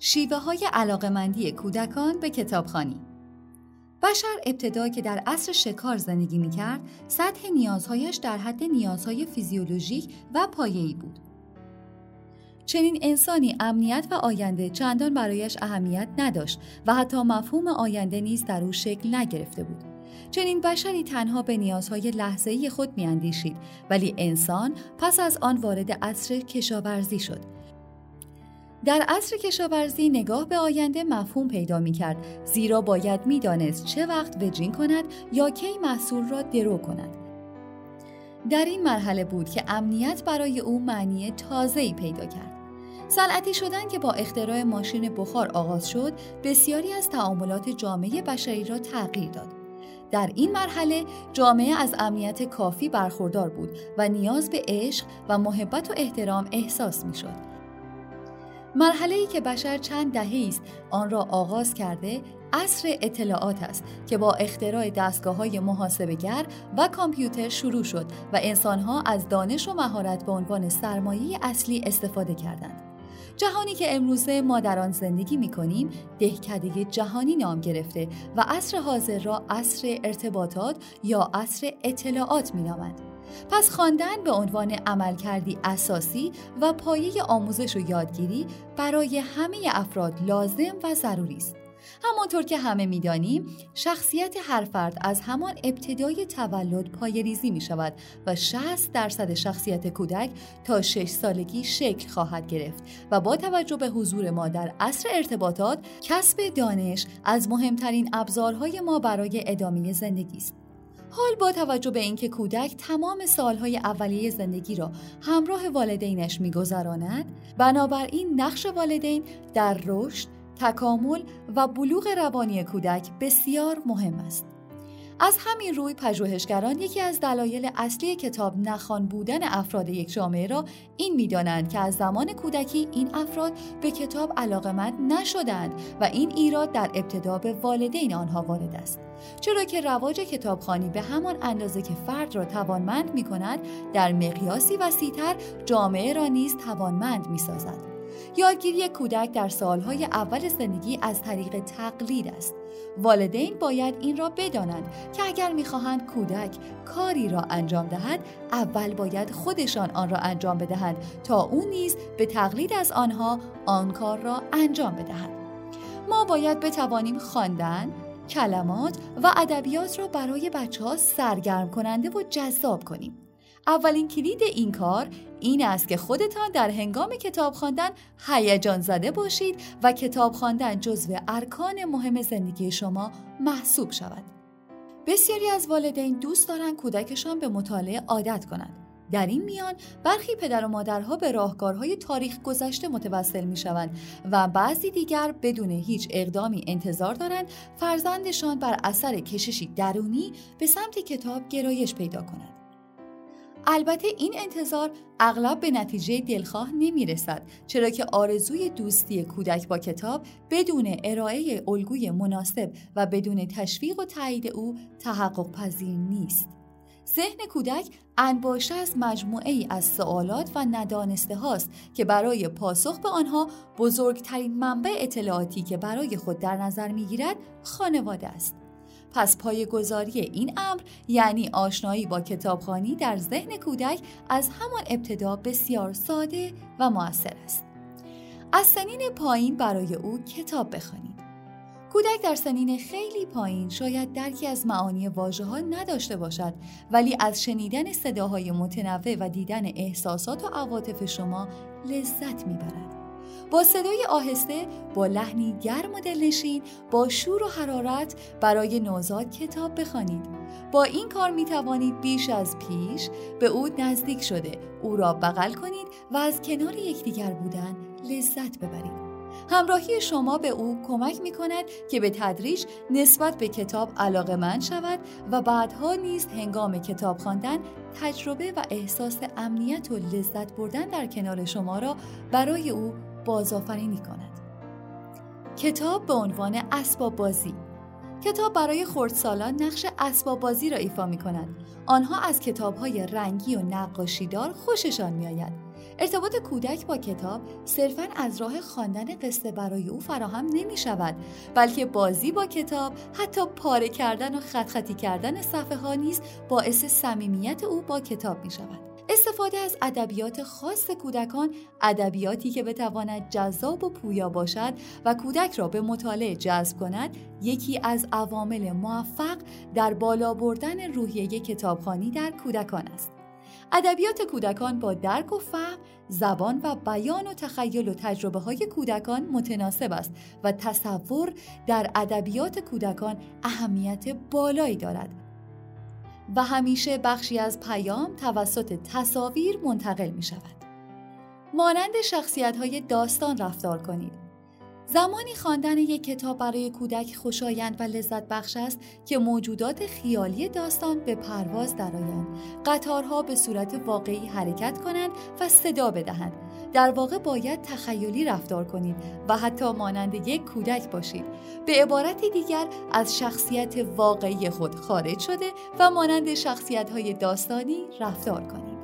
شیوه های علاقمندی کودکان به کتابخانی بشر ابتدا که در عصر شکار زندگی می کرد، سطح نیازهایش در حد نیازهای فیزیولوژیک و پایه‌ای بود. چنین انسانی امنیت و آینده چندان برایش اهمیت نداشت و حتی مفهوم آینده نیز در او شکل نگرفته بود. چنین بشری تنها به نیازهای لحظه‌ای خود میاندیشید ولی انسان پس از آن وارد عصر کشاورزی شد در عصر کشاورزی نگاه به آینده مفهوم پیدا می کرد زیرا باید می دانست چه وقت وجین کند یا کی محصول را درو کند. در این مرحله بود که امنیت برای او معنی تازه‌ای پیدا کرد. صنعتی شدن که با اختراع ماشین بخار آغاز شد بسیاری از تعاملات جامعه بشری را تغییر داد. در این مرحله جامعه از امنیت کافی برخوردار بود و نیاز به عشق و محبت و احترام احساس می شد. مرحله ای که بشر چند دهه است آن را آغاز کرده عصر اطلاعات است که با اختراع دستگاه های محاسبگر و کامپیوتر شروع شد و انسانها از دانش و مهارت به عنوان سرمایه اصلی استفاده کردند. جهانی که امروزه ما در آن زندگی می کنیم دهکده جهانی نام گرفته و عصر حاضر را عصر ارتباطات یا عصر اطلاعات می نامند. پس خواندن به عنوان عملکردی اساسی و پایه آموزش و یادگیری برای همه افراد لازم و ضروری است. همانطور که همه می‌دانیم شخصیت هر فرد از همان ابتدای تولد پایریزی می شود و 60 درصد شخصیت کودک تا 6 سالگی شکل خواهد گرفت و با توجه به حضور ما در عصر ارتباطات کسب دانش از مهمترین ابزارهای ما برای ادامه زندگی است. حال با توجه به اینکه کودک تمام سالهای اولیه زندگی را همراه والدینش میگذراند بنابراین نقش والدین در رشد تکامل و بلوغ روانی کودک بسیار مهم است. از همین روی پژوهشگران یکی از دلایل اصلی کتاب نخوان بودن افراد یک جامعه را این می‌دانند که از زمان کودکی این افراد به کتاب علاقمند نشدند و این ایراد در ابتدا به والدین آنها وارد است چرا که رواج کتابخانی به همان اندازه که فرد را توانمند می کند در مقیاسی وسیعتر جامعه را نیز توانمند می سازد. یادگیری کودک در سالهای اول زندگی از طریق تقلید است. والدین باید این را بدانند که اگر می‌خواهند کودک کاری را انجام دهد اول باید خودشان آن را انجام بدهند تا او نیز به تقلید از آنها آن کار را انجام بدهد ما باید بتوانیم خواندن کلمات و ادبیات را برای بچه ها سرگرم کننده و جذاب کنیم اولین کلید این کار این است که خودتان در هنگام کتاب خواندن هیجان زده باشید و کتاب خواندن جزو ارکان مهم زندگی شما محسوب شود. بسیاری از والدین دوست دارند کودکشان به مطالعه عادت کنند. در این میان برخی پدر و مادرها به راهکارهای تاریخ گذشته متوسل می شوند و بعضی دیگر بدون هیچ اقدامی انتظار دارند فرزندشان بر اثر کششی درونی به سمت کتاب گرایش پیدا کند. البته این انتظار اغلب به نتیجه دلخواه نمی رسد چرا که آرزوی دوستی کودک با کتاب بدون ارائه الگوی مناسب و بدون تشویق و تایید او تحقق پذیر نیست. ذهن کودک انباشه از مجموعه ای از سوالات و ندانسته هاست که برای پاسخ به آنها بزرگترین منبع اطلاعاتی که برای خود در نظر می گیرد خانواده است. پس گذاری این امر یعنی آشنایی با کتابخانی در ذهن کودک از همان ابتدا بسیار ساده و موثر است. از سنین پایین برای او کتاب بخوانید. کودک در سنین خیلی پایین شاید درکی از معانی واژه ها نداشته باشد ولی از شنیدن صداهای متنوع و دیدن احساسات و عواطف شما لذت می‌برد. با صدای آهسته با لحنی گرم و دلنشین با شور و حرارت برای نوزاد کتاب بخوانید. با این کار می توانید بیش از پیش به او نزدیک شده. او را بغل کنید و از کنار یکدیگر بودن لذت ببرید. همراهی شما به او کمک می کند که به تدریج نسبت به کتاب علاقه من شود و بعدها نیز هنگام کتاب خواندن تجربه و احساس امنیت و لذت بردن در کنار شما را برای او بازآفرینی کند کتاب به عنوان اسباب بازی کتاب برای خردسالان نقش اسباب بازی را ایفا می کند. آنها از کتاب های رنگی و نقاشیدار خوششان می آید. ارتباط کودک با کتاب صرفا از راه خواندن قصه برای او فراهم نمی شود بلکه بازی با کتاب حتی پاره کردن و خط خطی کردن صفحه ها نیز باعث صمیمیت او با کتاب می شود استفاده از ادبیات خاص کودکان ادبیاتی که بتواند جذاب و پویا باشد و کودک را به مطالعه جذب کند یکی از عوامل موفق در بالا بردن روحیه کتابخانی در کودکان است. ادبیات کودکان با درک و فهم زبان و بیان و تخیل و تجربه های کودکان متناسب است و تصور در ادبیات کودکان اهمیت بالایی دارد. و همیشه بخشی از پیام توسط تصاویر منتقل می شود. مانند شخصیت های داستان رفتار کنید. زمانی خواندن یک کتاب برای کودک خوشایند و لذت بخش است که موجودات خیالی داستان به پرواز درآیند قطارها به صورت واقعی حرکت کنند و صدا بدهند در واقع باید تخیلی رفتار کنید و حتی مانند یک کودک باشید به عبارت دیگر از شخصیت واقعی خود خارج شده و مانند شخصیت های داستانی رفتار کنید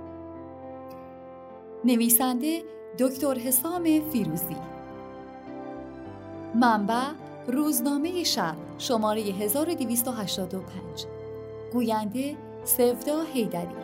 نویسنده دکتر حسام فیروزی. منبع روزنامه شب شماره 1285 گوینده سفدا هیدری